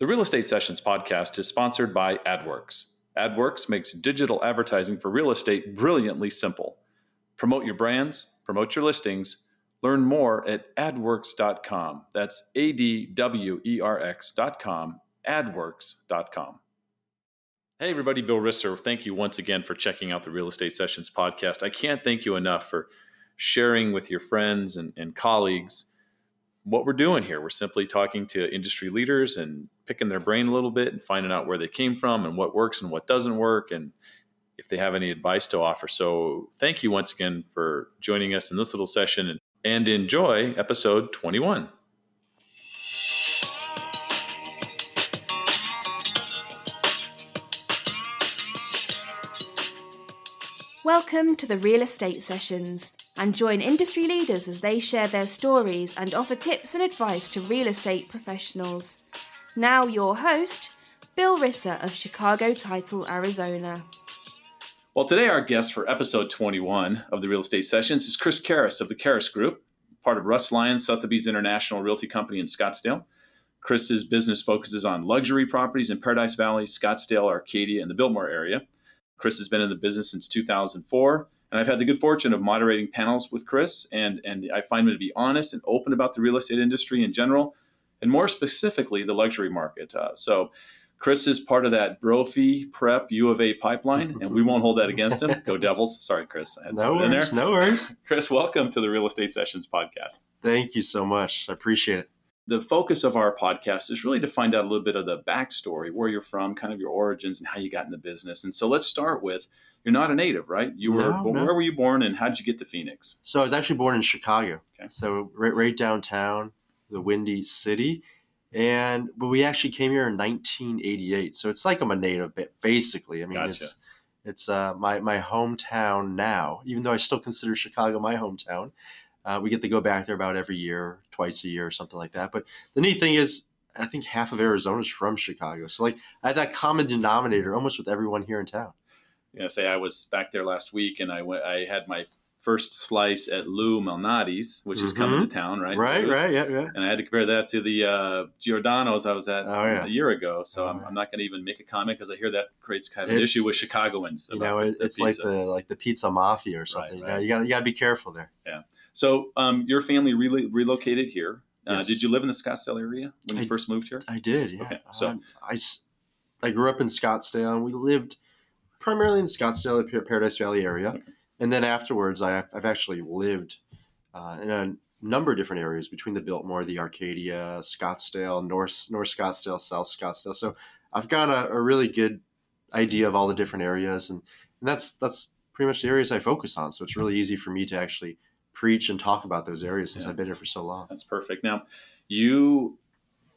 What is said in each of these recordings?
The Real Estate Sessions podcast is sponsored by Adwerx. Adwerx makes digital advertising for real estate brilliantly simple. Promote your brands, promote your listings. Learn more at adwerx.com. That's A D W E R X.com, adwerx.com. Hey, everybody, Bill Risser. Thank you once again for checking out the Real Estate Sessions podcast. I can't thank you enough for sharing with your friends and, and colleagues what we're doing here. We're simply talking to industry leaders and picking their brain a little bit and finding out where they came from and what works and what doesn't work and if they have any advice to offer. So, thank you once again for joining us in this little session and, enjoy episode 21. Welcome to the Real Estate Sessions and join industry leaders as they share their stories and offer tips and advice to real estate professionals. Now, your host, Bill Risser of Chicago Title, Arizona. Well, today our guest for episode 21 of the Real Estate Sessions is Chris Karas of the Karas Group, part of Russ Lyon's Sotheby's International Realty Company in Scottsdale. Chris's business focuses on luxury properties in Paradise Valley, Scottsdale, Arcadia, and the Biltmore area. Chris has been in the business since 2004 and I've had the good fortune of moderating panels with Chris, and, and I find him to be honest and open about the real estate industry in general, and more specifically, the luxury market. Uh, so, Chris is part of that Brophy Prep U of A pipeline, and we won't hold that against him. Go Devils. Sorry, Chris. no worries. No worries. Chris, welcome to the Real Estate Sessions podcast. Thank you so much. I appreciate it the focus of our podcast is really to find out a little bit of the backstory, where you're from, kind of your origins, and how you got in the business. And so let's start with you're not a native, right? You were no, no. where were you born, and how did you get to Phoenix? So I was actually born in Chicago, okay. so right, right downtown, the Windy City, and but we actually came here in 1988. So it's like I'm a native, basically. I mean, gotcha. it's it's uh, my my hometown now, even though I still consider Chicago my hometown. Uh, we get to go back there about every year, twice a year, or something like that. But the neat thing is, I think half of Arizona is from Chicago. So like I have that common denominator almost with everyone here in town. You know, say I was back there last week and I went, I had my first slice at Lou Malnati's, which is mm-hmm. coming to town, right? Right, right, yeah, yeah. And I had to compare that to the uh, Giordano's I was at oh, yeah. a year ago. So oh, I'm, I'm, not going to even make a comment because I hear that creates kind of an issue with Chicagoans. You know, the, it's the like the like the pizza mafia or something. Right, right. You, know, you got you got to be careful there. Yeah. So um, your family re- relocated here. Uh, yes. Did you live in the Scottsdale area when you I, first moved here? I did. Yeah. Okay. So um, I, I grew up in Scottsdale, and we lived primarily in Scottsdale, the Paradise Valley area. Okay. And then afterwards, I, have actually lived uh, in a number of different areas between the Biltmore, the Arcadia, Scottsdale, North North Scottsdale, South Scottsdale. So I've got a, a really good idea of all the different areas, and, and that's that's pretty much the areas I focus on. So it's really easy for me to actually preach and talk about those areas since yeah. I've been here for so long. That's perfect. Now, you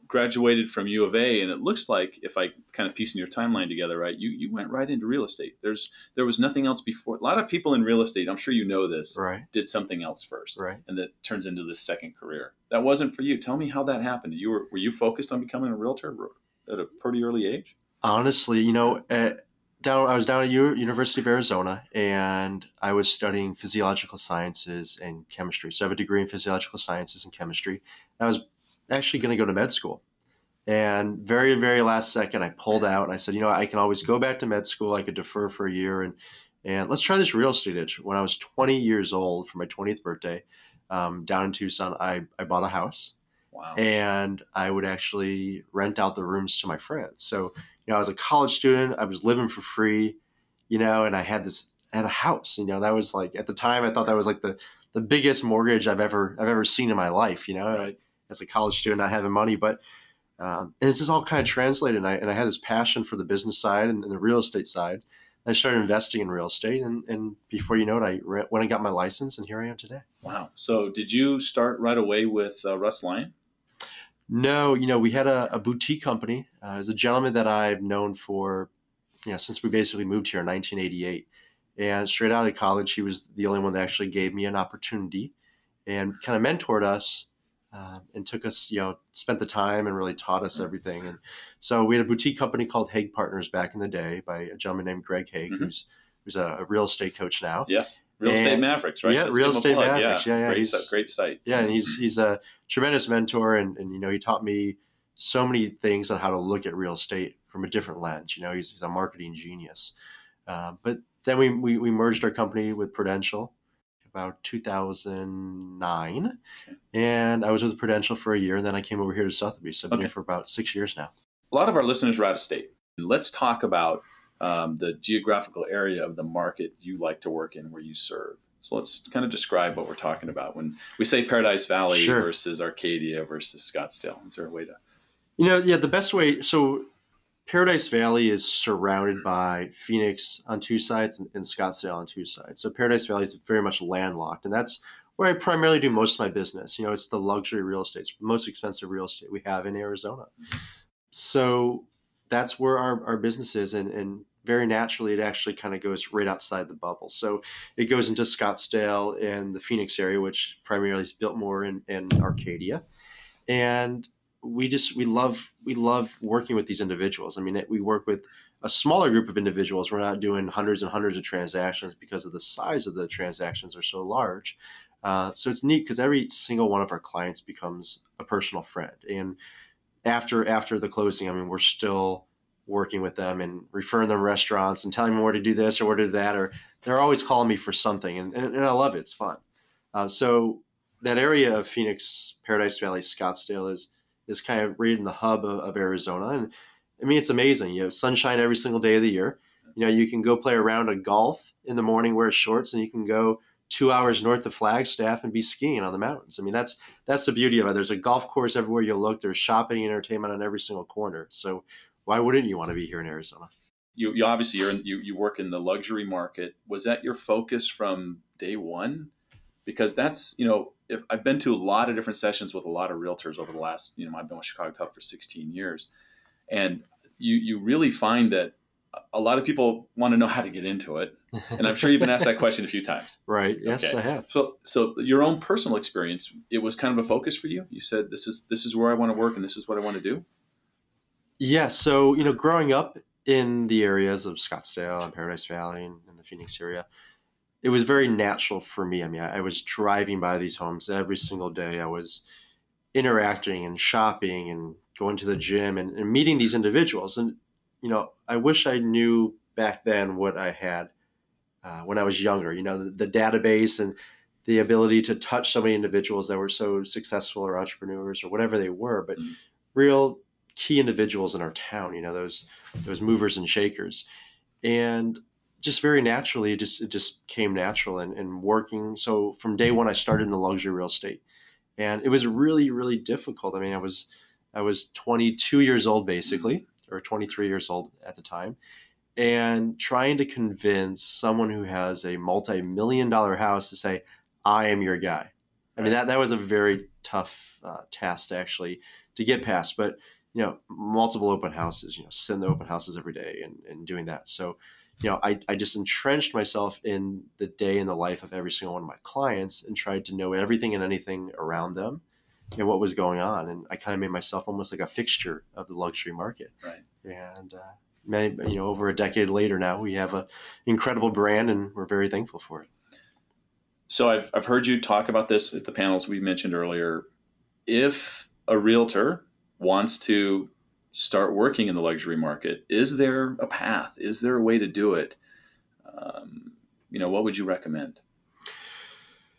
graduated from U of A, and it looks like if I kind of piecing your timeline together, right, you you went right into real estate. There's there was nothing else before. A lot of people in real estate, I'm sure you know this, right. did something else first, right, and that turns into this second career. That wasn't for you. Tell me how that happened. You were were you focused on becoming a realtor at a pretty early age? Honestly, you know, at, down I was down at U- University of Arizona and I was studying physiological sciences and chemistry. So I have a degree in physiological sciences and chemistry. I was actually going to go to med school. And very very last second I pulled out and I said, you know, I can always go back to med school. I could defer for a year and and let's try this real estate itch. When I was 20 years old for my 20th birthday, um, down in Tucson, I, I bought a house. Wow. And I would actually rent out the rooms to my friends. So you know, I was a college student, I was living for free, you know, and I had this I had a house, you know, that was like at the time I thought that was like the the biggest mortgage I've ever I've ever seen in my life, you know, as a college student, not having money, but um, and this is all kind of translated, and I, and I had this passion for the business side and, and the real estate side. I started investing in real estate, and, and before you know it, I re- went and got my license, and here I am today. Wow! So, did you start right away with uh, Russ Lyon? No, you know, we had a, a boutique company. Uh, was a gentleman that I've known for, you know, since we basically moved here in 1988. And straight out of college, he was the only one that actually gave me an opportunity and kind of mentored us uh, and took us, you know, spent the time and really taught us everything. And so we had a boutique company called Hague Partners back in the day by a gentleman named Greg Hague, mm-hmm. who's who's a, a, real estate coach now. Yes, Real Estate Mavericks, right? Yeah, Let's Real Estate Mavericks. Yeah, yeah, yeah. Great, he's, great site. Yeah, and he's he's a tremendous mentor, and, and you know he taught me so many things on how to look at real estate from a different lens. You know, he's, he's a marketing genius. Uh, but then we, we, we merged our company with Prudential about 2009, okay. and I was with Prudential for a year, and then I came over here to Sotheby's. So I've been okay. here for about six years now. A lot of our listeners are out of state. Let's talk about um, the geographical area of the market you like to work in, where you serve. So let's kind of describe what we're talking about when we say Paradise Valley sure. versus Arcadia versus Scottsdale. Is there a way to? You know, yeah, the best way. So Paradise Valley is surrounded by Phoenix on two sides and, and, Scottsdale on two sides. So Paradise Valley is very much landlocked, and that's where I primarily do most of my business. You know, it's the luxury real estate, it's the most expensive real estate we have in Arizona. Mm-hmm. So that's where our, our business is, and, and very naturally, it actually kind of goes right outside the bubble. So it goes into Scottsdale and the Phoenix area, which primarily is Biltmore in, in Arcadia. And we just we love we love working with these individuals. I mean, we work with a smaller group of individuals. We're not doing hundreds and hundreds of transactions because of the size of the transactions are so large. Uh, so it's neat because every single one of our clients becomes a personal friend. And after after the closing, I mean, we're still working with them and referring them restaurants and telling them where to do this or where to do that, or they're always calling me for something, and, and, and I love it. It's fun. Uh, so that area of Phoenix, Paradise Valley, Scottsdale is is kind of right in the hub of, of Arizona, and I mean it's amazing. You have sunshine every single day of the year. You know, you can go play around a round of golf in the morning, wear shorts, and you can go two hours north of Flagstaff and be skiing on the mountains. I mean, that's that's the beauty of it. There's a golf course everywhere you look. There's shopping and entertainment on every single corner. So why wouldn't you want to be here in Arizona? You, you obviously you're in, you you work in the luxury market. Was that your focus from day one? Because that's you know if I've been to a lot of different sessions with a lot of realtors over the last you know I've been with Chicago Title for 16 years, and you you really find that a lot of people want to know how to get into it, and I'm sure you've been asked that question a few times. Right. Yes, okay. I have. So, so your own personal experience, it was kind of a focus for you. You said this is this is where I want to work, and this is what I want to do. Yeah. So you know, growing up in the areas of Scottsdale and Paradise Valley and, and the Phoenix area, it was very natural for me. I mean, I, I was driving by these homes every single day. I was interacting and shopping and going to the gym and, and meeting these individuals. And you know, I wish I knew back then what I had uh, when I was younger. You know, the, the, database and the ability to touch so many individuals that were so successful or entrepreneurs or whatever they were, but mm-hmm. real key individuals in our town. You know, those those movers and shakers, and just very naturally, it just it just came natural and, and working. So from day one, I started in the luxury real estate, and it was really really difficult. I mean, I was I was 22 years old basically, or 23 years old at the time, and trying to convince someone who has a multi-million dollar house to say, "I am your guy." I mean, that that was a very tough uh, task to actually to get past, but you know, multiple open houses, you know, send the open houses every day and, and doing that. So, you know, I, I just entrenched myself in the day in the life of every single one of my clients and tried to know everything and anything around them and what was going on. And I kind of made myself almost like a fixture of the luxury market. Right. And uh, many, you know, over a decade later now, we have an incredible brand and we're very thankful for it. So I've, I've heard you talk about this at the panels we mentioned earlier. If a realtor wants to start working in the luxury market, is there a path? Is there a way to do it? Um, you know, what would you recommend?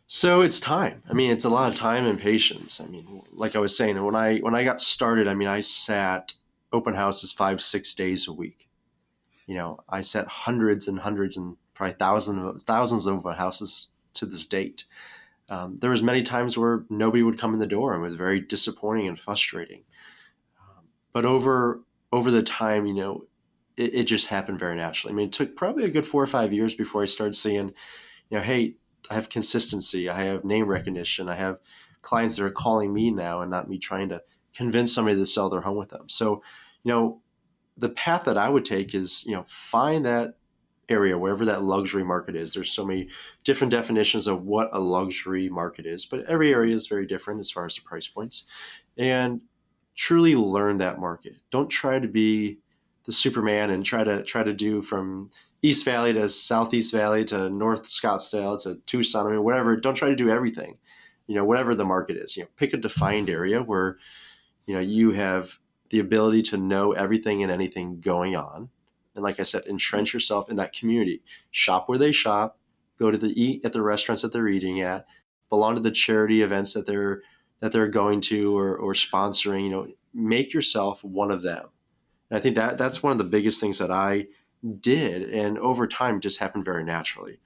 So it's time. I mean, it's a lot of time and patience. I mean, like I was saying, when I when I got started, I mean, I sat open houses five six days a week. You know, I sat hundreds and hundreds and probably thousands of thousands of open houses to this date. Um, there was many times where nobody would come in the door and it was very disappointing and frustrating. But over over the time, you know, it, it just happened very naturally. I mean, it took probably a good four or five years before I started seeing, you know, hey, I have consistency. I have name recognition. I have clients that are calling me now and not me trying to convince somebody to sell their home with them. So, you know, the path that I would take is, you know, find that area wherever that luxury market is. There's so many different definitions of what a luxury market is, but every area is very different as far as the price points. And truly learn that market. Don't try to be the Superman and try to try to do from East Valley to Southeast Valley to North Scottsdale to Tucson. I mean, whatever. Don't try to do everything. You know, whatever the market is. You know, pick a defined area where, you know, you have the ability to know everything and anything going on. And like I said, entrench yourself in that community. Shop where they shop, go to the eat at the restaurants that they're eating at, belong to the charity events that they're that they're going to or, or sponsoring, you know, make yourself one of them. And I think that that's one of the biggest things that I did and over time just happened very naturally.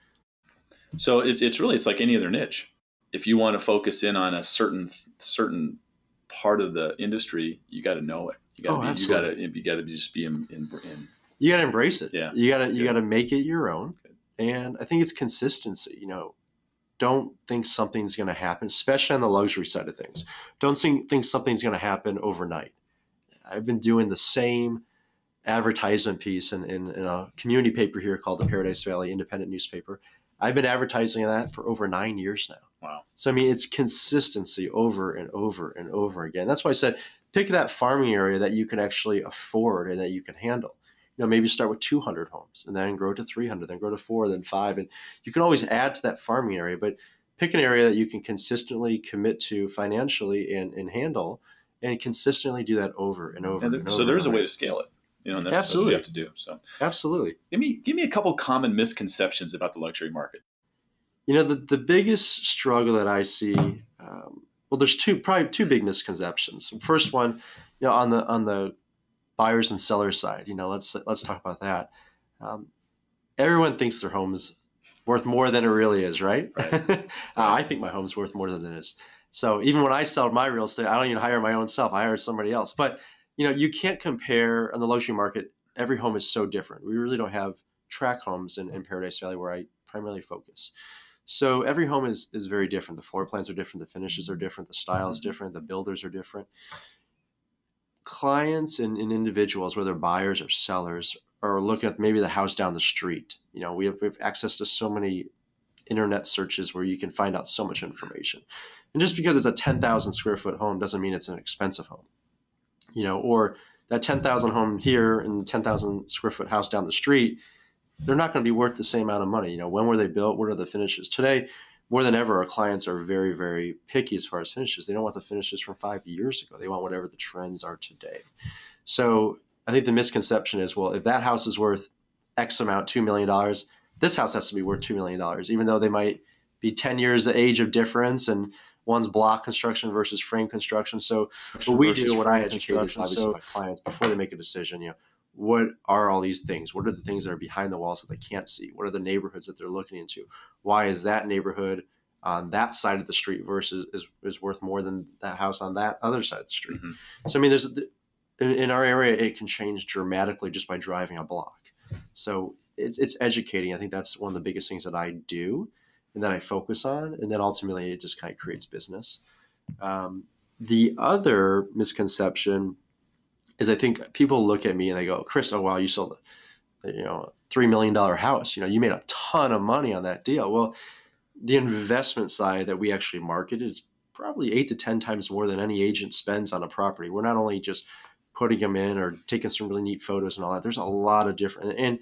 So it's it's really it's like any other niche. If you want to focus in on a certain certain part of the industry, you got to know it. You got to Oh, be, you got to you got to just be in, in, in You got to embrace it. Yeah. You got to you Good. got to make it your own. And I think it's consistency, you know. Don't think something's going to happen, especially on the luxury side of things. Don't think, think something's going to happen overnight. I've been doing the same advertisement piece in, in, in a community paper here called the Paradise Valley Independent Newspaper. I've been advertising that for over nine years now. Wow. So I mean, it's consistency over and over and over again. That's why I said pick that farming area that you can actually afford and that you can handle. You know, maybe start with 200 homes and then grow to 300, then grow to four, then five, and you can always add to that farming area. But pick an area that you can consistently commit to financially and, and handle, and consistently do that over and over. and And, over so there's a way to scale it. You know, and that's, Absolutely. what you have to do. So Absolutely. give me give me a couple common misconceptions about the luxury market. You know, the, the biggest struggle that I see, um, well, there's two probably two big misconceptions. First one, you know, on the on the buyers and sellers side, you know, let's let's talk about that. Um, everyone thinks their home is worth more than it really is, right? uh, I think my home's worth more than it is. So even when I sell my real estate, I don't even hire my own self. I hire somebody else. But you know, you can't compare on the luxury market. Every home is so different. We really don't have track homes in, in Paradise Valley where I primarily focus. So every home is is very different. The floor plans are different, the finishes are different, the style is different, the builders are different. Clients and, and individuals, whether buyers or sellers, are looking at maybe the house down the street. You know, we have, we have access to so many internet searches where you can find out so much information. And just because it's a 10,000 square foot home doesn't mean it's an expensive home. You know, or that 10,000 home here and 10,000 square foot house down the street, they're not going to be worth the same amount of money. You know, when were they built? What are the finishes? Today, more than ever, our clients are very, very picky as far as finishes. They don't want the finishes from five years ago. They want whatever the trends are today. So I think the misconception is, well, if that house is worth X amount, $2 million, this house has to be worth $2 million, even though they might be 10 years the age of difference and one's block construction versus frame construction. So what we do, what I educate is obviously my clients before they make a decision, you know, what are all these things? What are the things that are behind the walls that they can't see? What are the neighborhoods that they're looking into? Why is that neighborhood on that side of the street versus is, is worth more than that house on that other side of the street? Mhm. So I mean, there's in, in our area, it can change dramatically just by driving a block. So it's it's educating. I think that's one of the biggest things that I do and that I focus on, and then ultimately it just kind of creates business. Um, the other misconception is I think people look at me and they go, Chris, oh wow, you sold a you know three million dollar house. You know, you made a ton of money on that deal. Well, the investment side that we actually market is probably eight to ten times more than any agent spends on a property. We're not only just putting them in or taking some really neat photos and all that. There's a lot of different and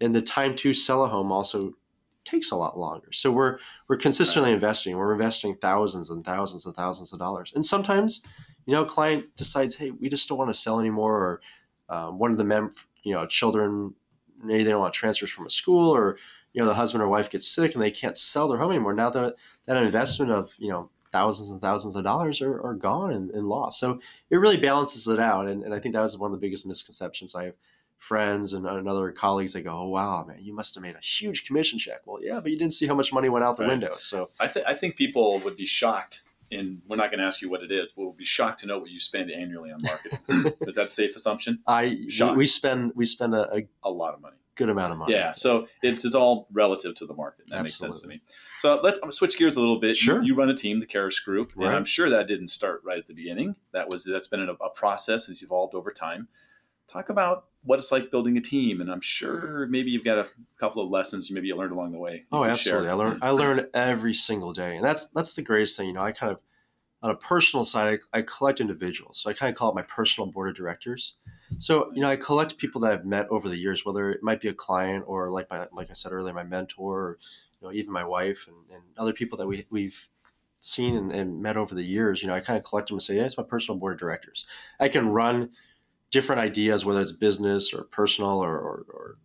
and the time to sell a home also takes a lot longer. So we're we're consistently investing. We're investing thousands and thousands and thousands of dollars. And sometimes, you know, a client decides, hey, we just don't want to sell anymore, or um, one of the mem, you know, children maybe they don't want transfers from a school, or you know, the husband or wife gets sick and they can't sell their home anymore. Now that that investment of you know thousands and thousands of dollars are, are gone and, and lost. So it really balances it out. And, and I think that was one of the biggest misconceptions I have friends and, and other colleagues they go oh wow man you must have made a huge commission check well yeah but you didn't see how much money went out the Right. window so I, th- I think people would be shocked, and we're not going to ask you what it is. We'll be shocked to know what you spend annually on marketing. is that a safe assumption? i we, Shocked. we spend we spend a, a A lot of money. good amount of money Yeah, so it's, it's all relative to the market. That makes sense to me. So let's I'm switch gears a little bit. You- Sure. You, run a team, the Karas Group, and Right. I'm sure that didn't start right at the beginning. That was that's been a, a process that's evolved over time. Talk about what it's like building a team, and I'm sure maybe you've got a couple of lessons you maybe you learned along the way. Oh, absolutely. share. I learn I learn every single day, and that's that's the greatest thing. You know, I kind of on a personal side, I, I collect individuals, so I kind of call it my personal board of directors. So you know, I collect people that I've met over the years, whether it might be a client or like my like I said earlier, my mentor, or you know, even my wife and, and other people that we we've seen and, and met over the years. You know, I kind of collect them and say, yeah, it's my personal board of directors. I can run different ideas, whether it's business or personal or, or, or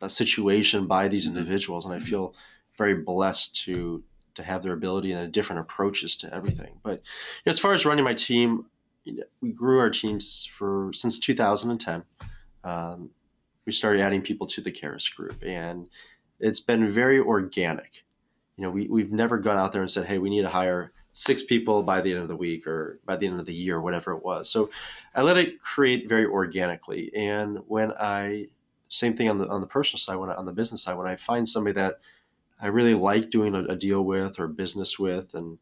a situation by these Mm-hmm. individuals, and I feel very blessed to to have their ability and different approaches to everything. But you know, as far as running my team, you know, we grew our teams for since 2010. Um, we started adding people to the Karas group, and it's been very organic. You know, we, we've never gone out there and said, hey, we need to hire six people by the end of the week or by the end of the year, whatever it was. So I let it create very organically. And when I, same thing on the on the personal side, when I, on the business side, when I find somebody that I really like doing a, a deal with or business with, and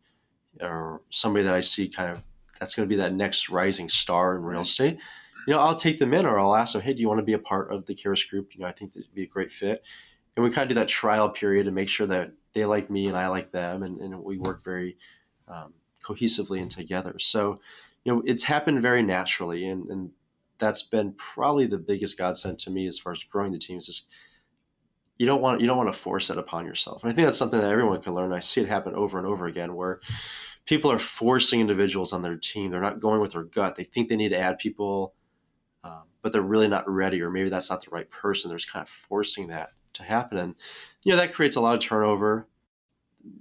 or somebody that I see kind of that's going to be that next rising star in real estate, you know, I'll take them in or I'll ask them, hey, do you want to be a part of the Karas group? You know, I think that'd be a great fit. And we kind of do that trial period to make sure that they like me and I like them, and, and we work very um, cohesively and together. So, you know, it's happened very naturally, and, and that's been probably the biggest godsend to me as far as growing the team. Is just you don't want you don't want to force it upon yourself. And I think that's something that everyone can learn. I see it happen over and over again where people are forcing individuals on their team. They're not going with their gut. They think they need to add people, um, but they're really not ready, or maybe that's not the right person. They're just kind of forcing that to happen, and you know that creates a lot of turnover.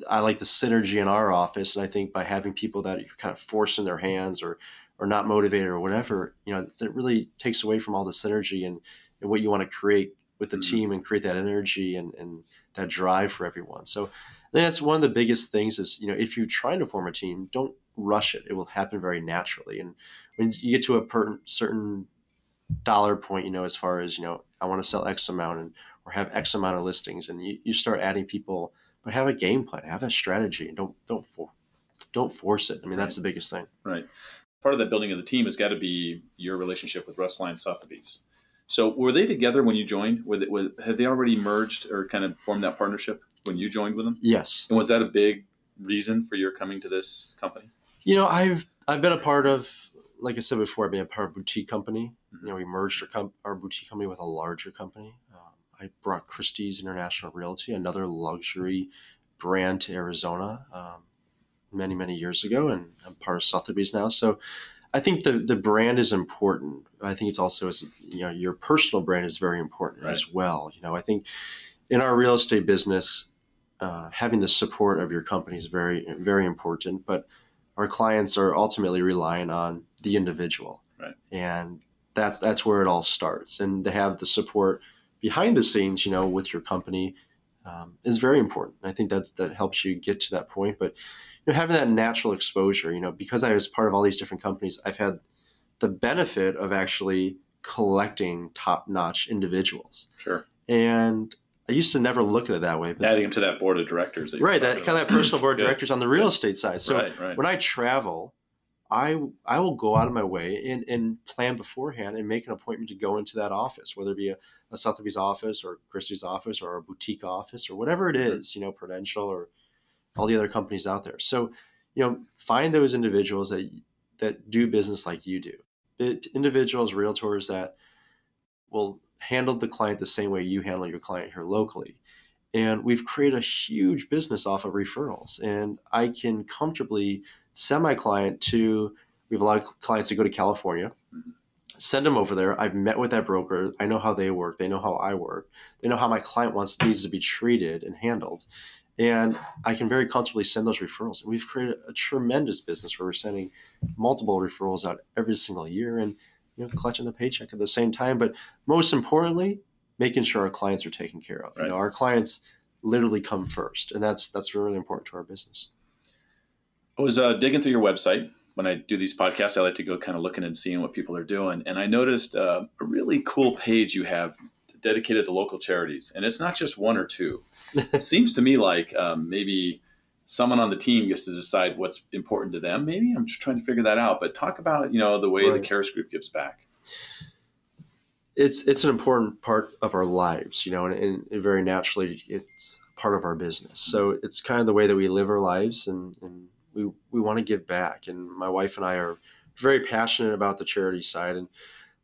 I like the synergy in our office, and I think by having people that you're kind of forcing their hands or or not motivated or whatever, you know, that really takes away from all the synergy and, and what you want to create with the Mhm. team and create that energy and, and that drive for everyone. So I think that's one of the biggest things is, you know, if you're trying to form a team, don't rush it. It will happen very naturally. And when you get to a per- certain dollar point, you know, as far as, you know, I want to sell X amount and or have X amount of listings and you, you start adding people, but have a game plan, have a strategy and don't, don't, for, don't force it. I mean, that's the biggest thing. Right. Part of that building of the team has got to be your relationship with Russ Lyon Sotheby's. So were they together when you joined? Were they, were, had they already merged or kind of formed that partnership when you joined with them? Yes. And was that a big reason for your coming to this company? You know, I've I've been a part of, like I said before, I've been a part of a boutique company. You know, we merged our, com- our boutique company with a larger company. Um, I brought Christie's International Realty, another luxury brand, to Arizona um, many many years ago, and I'm part of Sotheby's now. So. I think the, the brand is important. I think it's also as you know your personal brand is very important Right. as well. You know, I think in our real estate business, uh, having the support of your company is very very important. But our clients are ultimately relying on the individual, Right. and that's that's where it all starts. And to have the support behind the scenes, you know, with your company, um, is very important. I think that's that helps you get to that point. But you know, having that natural exposure, you know, because I was part of all these different companies, I've had the benefit of actually collecting top-notch individuals. Sure. And I used to never look at it that way, but Adding them to that board of directors. That right, that kind of about. personal board of directors on the real estate side. So right, right. when I travel, I I will go out of my way and, and plan beforehand and make an appointment to go into that office, whether it be a, a Sotheby's office or Christie's office or a boutique office or whatever it Mhm. you know, Prudential or all the other companies out there. So, you know, find those individuals that that do business like you do. It, individuals, realtors that will handle the client the same way you handle your client here locally. And we've created a huge business off of referrals. And I can comfortably send my client to, we have a lot of clients that go to California, Mhm. send them over there. I've met with that broker. I know how they work. They know how I work. They know how my client wants needs to be treated and handled. And I can very comfortably send those referrals. And we've created a tremendous business where we're sending multiple referrals out every single year and you know collecting the paycheck at the same time. But most importantly, making sure our clients are taken care of. Right. You know, our clients literally come first, and that's that's really important to our business. I was uh, digging through your website. When I do these podcasts, I like to go kind of looking and seeing what people are doing. And I noticed uh, a really cool page you have dedicated to local charities. And it's not just one or two. it seems to me like um, maybe someone on the team gets to decide what's important to them. Maybe I'm just trying to figure that out. But talk about you know the way Right. the Karas Group gives back. it's it's an important part of our lives, you know, and, and, and very naturally it's part of our business. So it's kind of the way that we live our lives, and, and we we want to give back. And my wife and I are very passionate about the charity side, and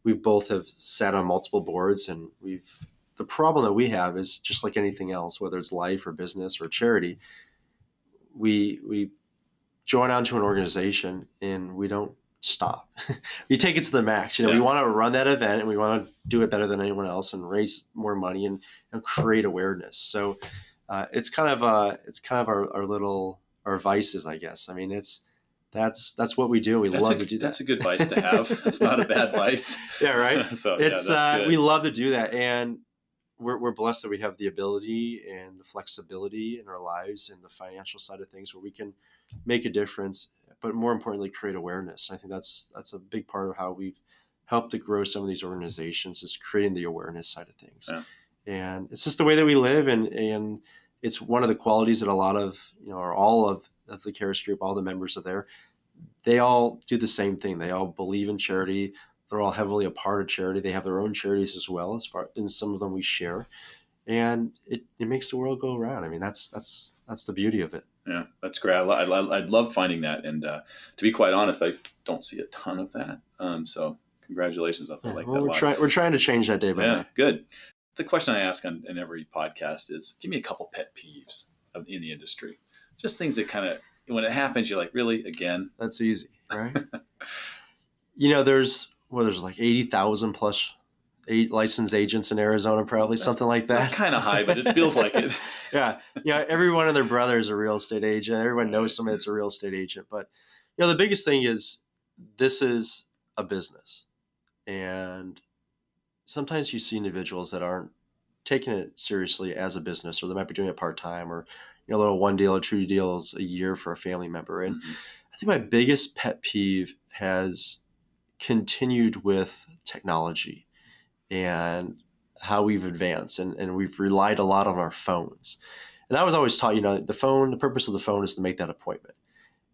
we both have sat on multiple boards, and we've the problem that we have is just like anything else, whether it's life or business or charity, we we join onto an organization and we don't stop. we take it to the max. You know, Yeah. we want to run that event and we want to do it better than anyone else and raise more money and, and create awareness. So uh, it's kind of uh, it's kind of our, our little our vices, I guess. I mean, it's that's that's what we do. We That's love a, to do that. That's a good vice to have. it's not a bad vice. Yeah, right. so it's that's uh, we love to do that and we're, we're blessed that we have the ability and the flexibility in our lives and the financial side of things where we can make a difference but more importantly create awareness i think that's that's a big part of how we've helped to grow some of these organizations is creating the awareness side of things Yeah. and it's just the way that we live and and it's one of the qualities that a lot of you know or all of, of the Karas group all the members are there they all do the same thing they all believe in charity they're all heavily a part of charity. They have their own charities as well, as far and some of them we share, and it, it makes the world go around. I mean, that's that's that's the beauty of it. Yeah, that's great. I, I, I love finding that, and uh, to be quite honest, I don't see a ton of that. Um, so congratulations, I Yeah, like well, that. we're trying we're trying to change that day by Yeah, day. good. The question I ask on in every podcast is, give me a couple pet peeves of, in the industry. Just things that kind of, when it happens, you're like, really, again? That's easy, right? you know, there's well, there's like eighty thousand plus eight licensed agents in Arizona, probably something like That's that. kind of high, but it feels like it. yeah, you know, everyone of their brothers is a real estate agent. Everyone knows somebody that's a real estate agent. But you know, the biggest thing is this is a business, and sometimes you see individuals that aren't taking it seriously as a business, or they might be doing it part time, or you know, a little one deal or two deals a year for a family member. And Mhm. I think my biggest pet peeve has continued with technology and how we've advanced and, and we've relied a lot on our phones. And I was always taught, you know, the phone, the purpose of the phone is to make that appointment.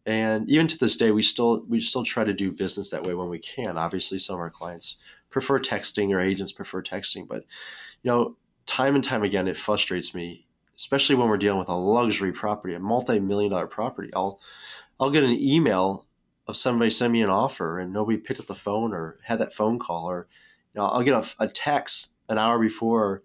And even to this day, we still we still try to do business that way when we can. Obviously, some of our clients prefer texting or agents prefer texting, but you know, time and time again, it frustrates me, especially when we're dealing with a luxury property, a multi-million dollar property. I'll I'll get an email of somebody send me an offer and nobody picked up the phone or had that phone call, or you know, I'll get a, a text an hour before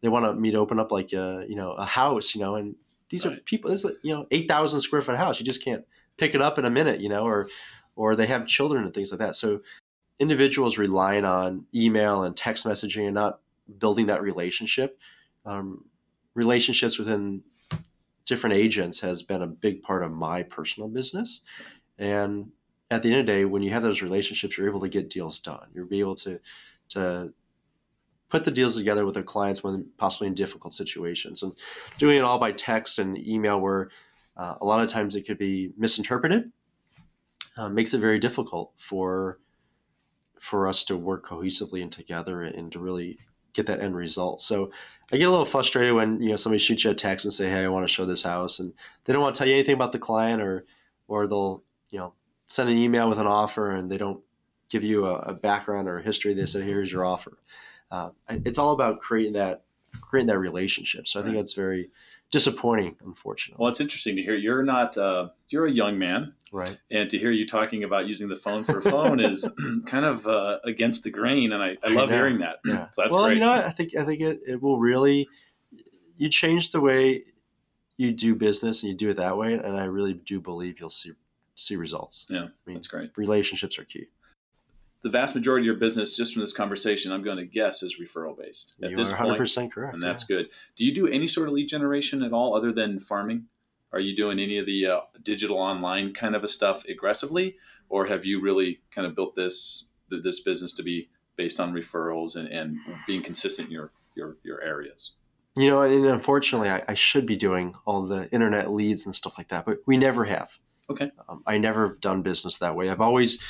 they want me to open up like a you know a house, you know, and these are people. This is you know eight thousand square foot house. You just can't pick it up in a minute, you know, or or they have children and things like that. So individuals relying on email and text messaging and not building that relationship. Um, relationships within different agents has been a big part of my personal business. And at the end of the day, when you have those relationships, you're able to get deals done. You're able to to put the deals together with their clients when possibly in difficult situations. And doing it all by text and email, where uh, a lot of times it could be misinterpreted, uh, makes it very difficult for for us to work cohesively and together and to really get that end result. So I get a little frustrated when you know somebody shoots you a text and say, "Hey, I want to show this house," and they don't want to tell you anything about the client, or or they'll you know send an email with an offer and they don't give you a, a background or a history. They said, "Here's your offer." Uh, it's all about creating that creating that relationship. So I think that's very disappointing, unfortunately. Well, it's interesting to hear you're not, uh, you're a young man, Right. and to hear you talking about using the phone for a phone is kind of uh, against the grain, and I, I I love know. hearing that. Yeah. So that's well, great. you know? I think I think it, it will really you change the way you do business and you do it that way, and I really do believe you'll see see results. Yeah, I mean, that's great. relationships are key. The vast majority of your business, just from this conversation, I'm going to guess, is referral based at you this are 100 percent correct. and that's good. Do you do any sort of lead generation at all other than farming? Are you doing any of the uh, digital online kind of a stuff aggressively, or have you really kind of built this this business to be based on referrals and, and being consistent in your your, your areas? You know, and unfortunately, I, I should be doing all the internet leads and stuff like that, but we never have. Okay. Um, I never have done business that way. I've always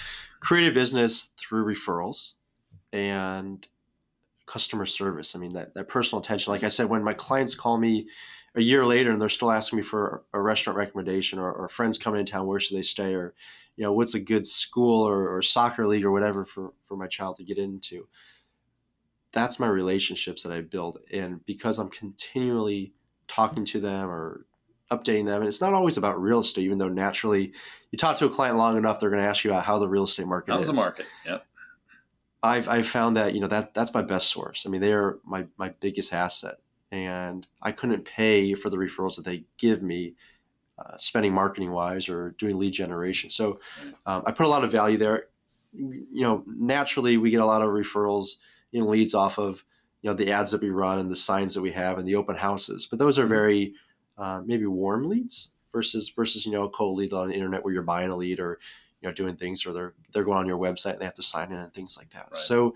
created business through referrals and customer service. I mean, that, that personal attention. Like I said, when my clients call me a year later and they're still asking me for a restaurant recommendation or, or friends coming in town, where should they stay? Or, you know, what's a good school or, or soccer league or whatever for, for my child to get into. That's my relationships that I build. And because I'm continually talking to them or updating them, and it's not always about real estate, even though naturally you talk to a client long enough, they're going to ask you about how the real estate market How's is. the market? Yep. I've I've found that you know that that's my best source. I mean, they're my my biggest asset, and I couldn't pay for the referrals that they give me uh, spending marketing wise or doing lead generation. So um, I put a lot of value there. You know, naturally we get a lot of referrals in leads off of you know the ads that we run and the signs that we have and the open houses, but those are very uh, maybe warm leads versus versus you know a cold lead on the internet where you're buying a lead or you know doing things or they're they're going on your website and they have to sign in and things like that. Right. So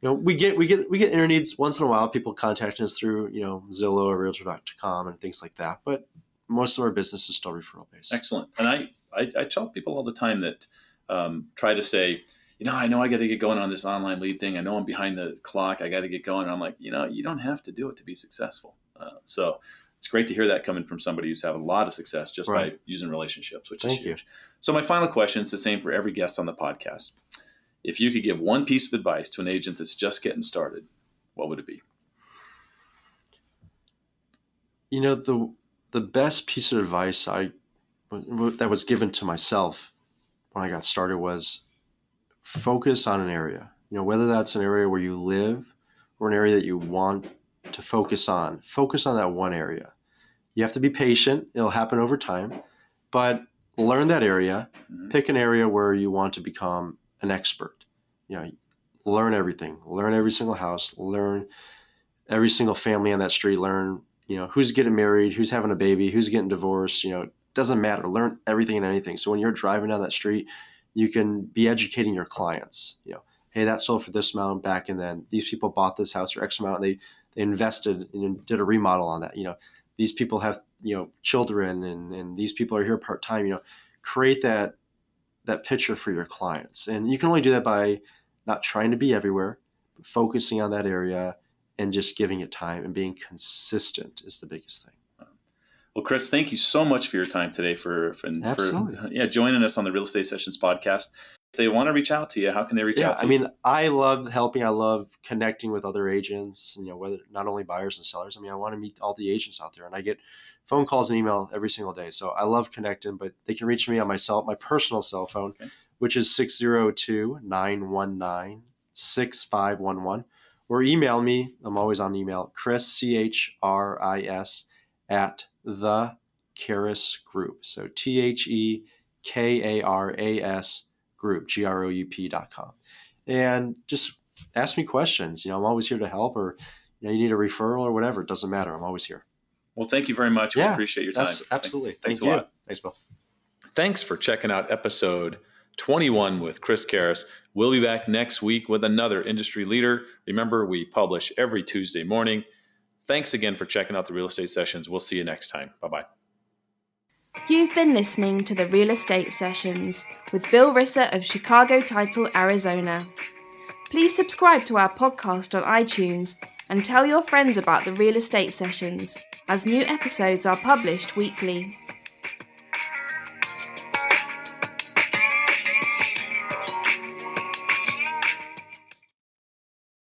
you know we get we get we get interneeds once in a while people contacting us through you know Zillow or Realtor.com and things like that, but most of our business is still referral based. Excellent. And I I, I tell people all the time that um, try to say you know, I know I got to get going on this online lead thing. I know I'm behind the clock. I got to get going. I'm like, you know, you don't have to do it to be successful. Uh, so it's great to hear that coming from somebody who's had a lot of success just right. by using relationships, which Thank is huge. You. So my final question is the same for every guest on the podcast. If you could give one piece of advice to an agent that's just getting started, what would it be? You know, the the best piece of advice I that was given to myself when I got started was focus on an area. You know, whether that's an area where you live or an area that you want to focus on. Focus on that one area. You have to be patient, it'll happen over time, but learn that area. Mm-hmm. Pick an area where you want to become an expert. You know, learn everything, learn every single house, learn every single family on that street, learn, you know, who's getting married, who's having a baby, who's getting divorced, you know, doesn't matter. Learn everything and anything. So when you're driving down that street, you can be educating your clients. You know, hey, that sold for this amount back, and then these people bought this house for X amount. They they invested and did a remodel on that. You know, these people have you know children, and and these people are here part time. You know, create that that picture for your clients, and you can only do that by not trying to be everywhere, but focusing on that area and just giving it time and being consistent is the biggest thing. Well, Chris, thank you so much for your time today for, for, for yeah joining us on the Real Estate Sessions podcast if they want to reach out to you, how can they reach yeah, out to you? I mean, I love helping. I love connecting with other agents, you know, whether not only buyers and sellers. I mean, I want to meet all the agents out there and I get phone calls and email every single day. So I love connecting, but they can reach me on my cell, my personal cell phone, okay. which is 602-919-6511 or email me. I'm always on email, Chris, C-H-R-I-S at the Karas Group. So T-H-E-K-A-R-A-S group, G-R-O-U-P.com. And just ask me questions. You know, I'm always here to help or, you know, you need a referral or whatever. It doesn't matter. I'm always here. Well, thank you very much. Yeah, we appreciate your time. Absolutely. Thanks, thanks a lot. Thanks, Bill. Thanks for checking out episode 21 with Chris Karas. We'll be back next week with another industry leader. Remember, we publish every Tuesday morning. Thanks again for checking out the real estate sessions. We'll see you next time. Bye bye. You've been listening to the Real Estate Sessions with Bill Risser of Chicago Title, Arizona. Please subscribe to our podcast on iTunes and tell your friends about the Real Estate Sessions, as new episodes are published weekly.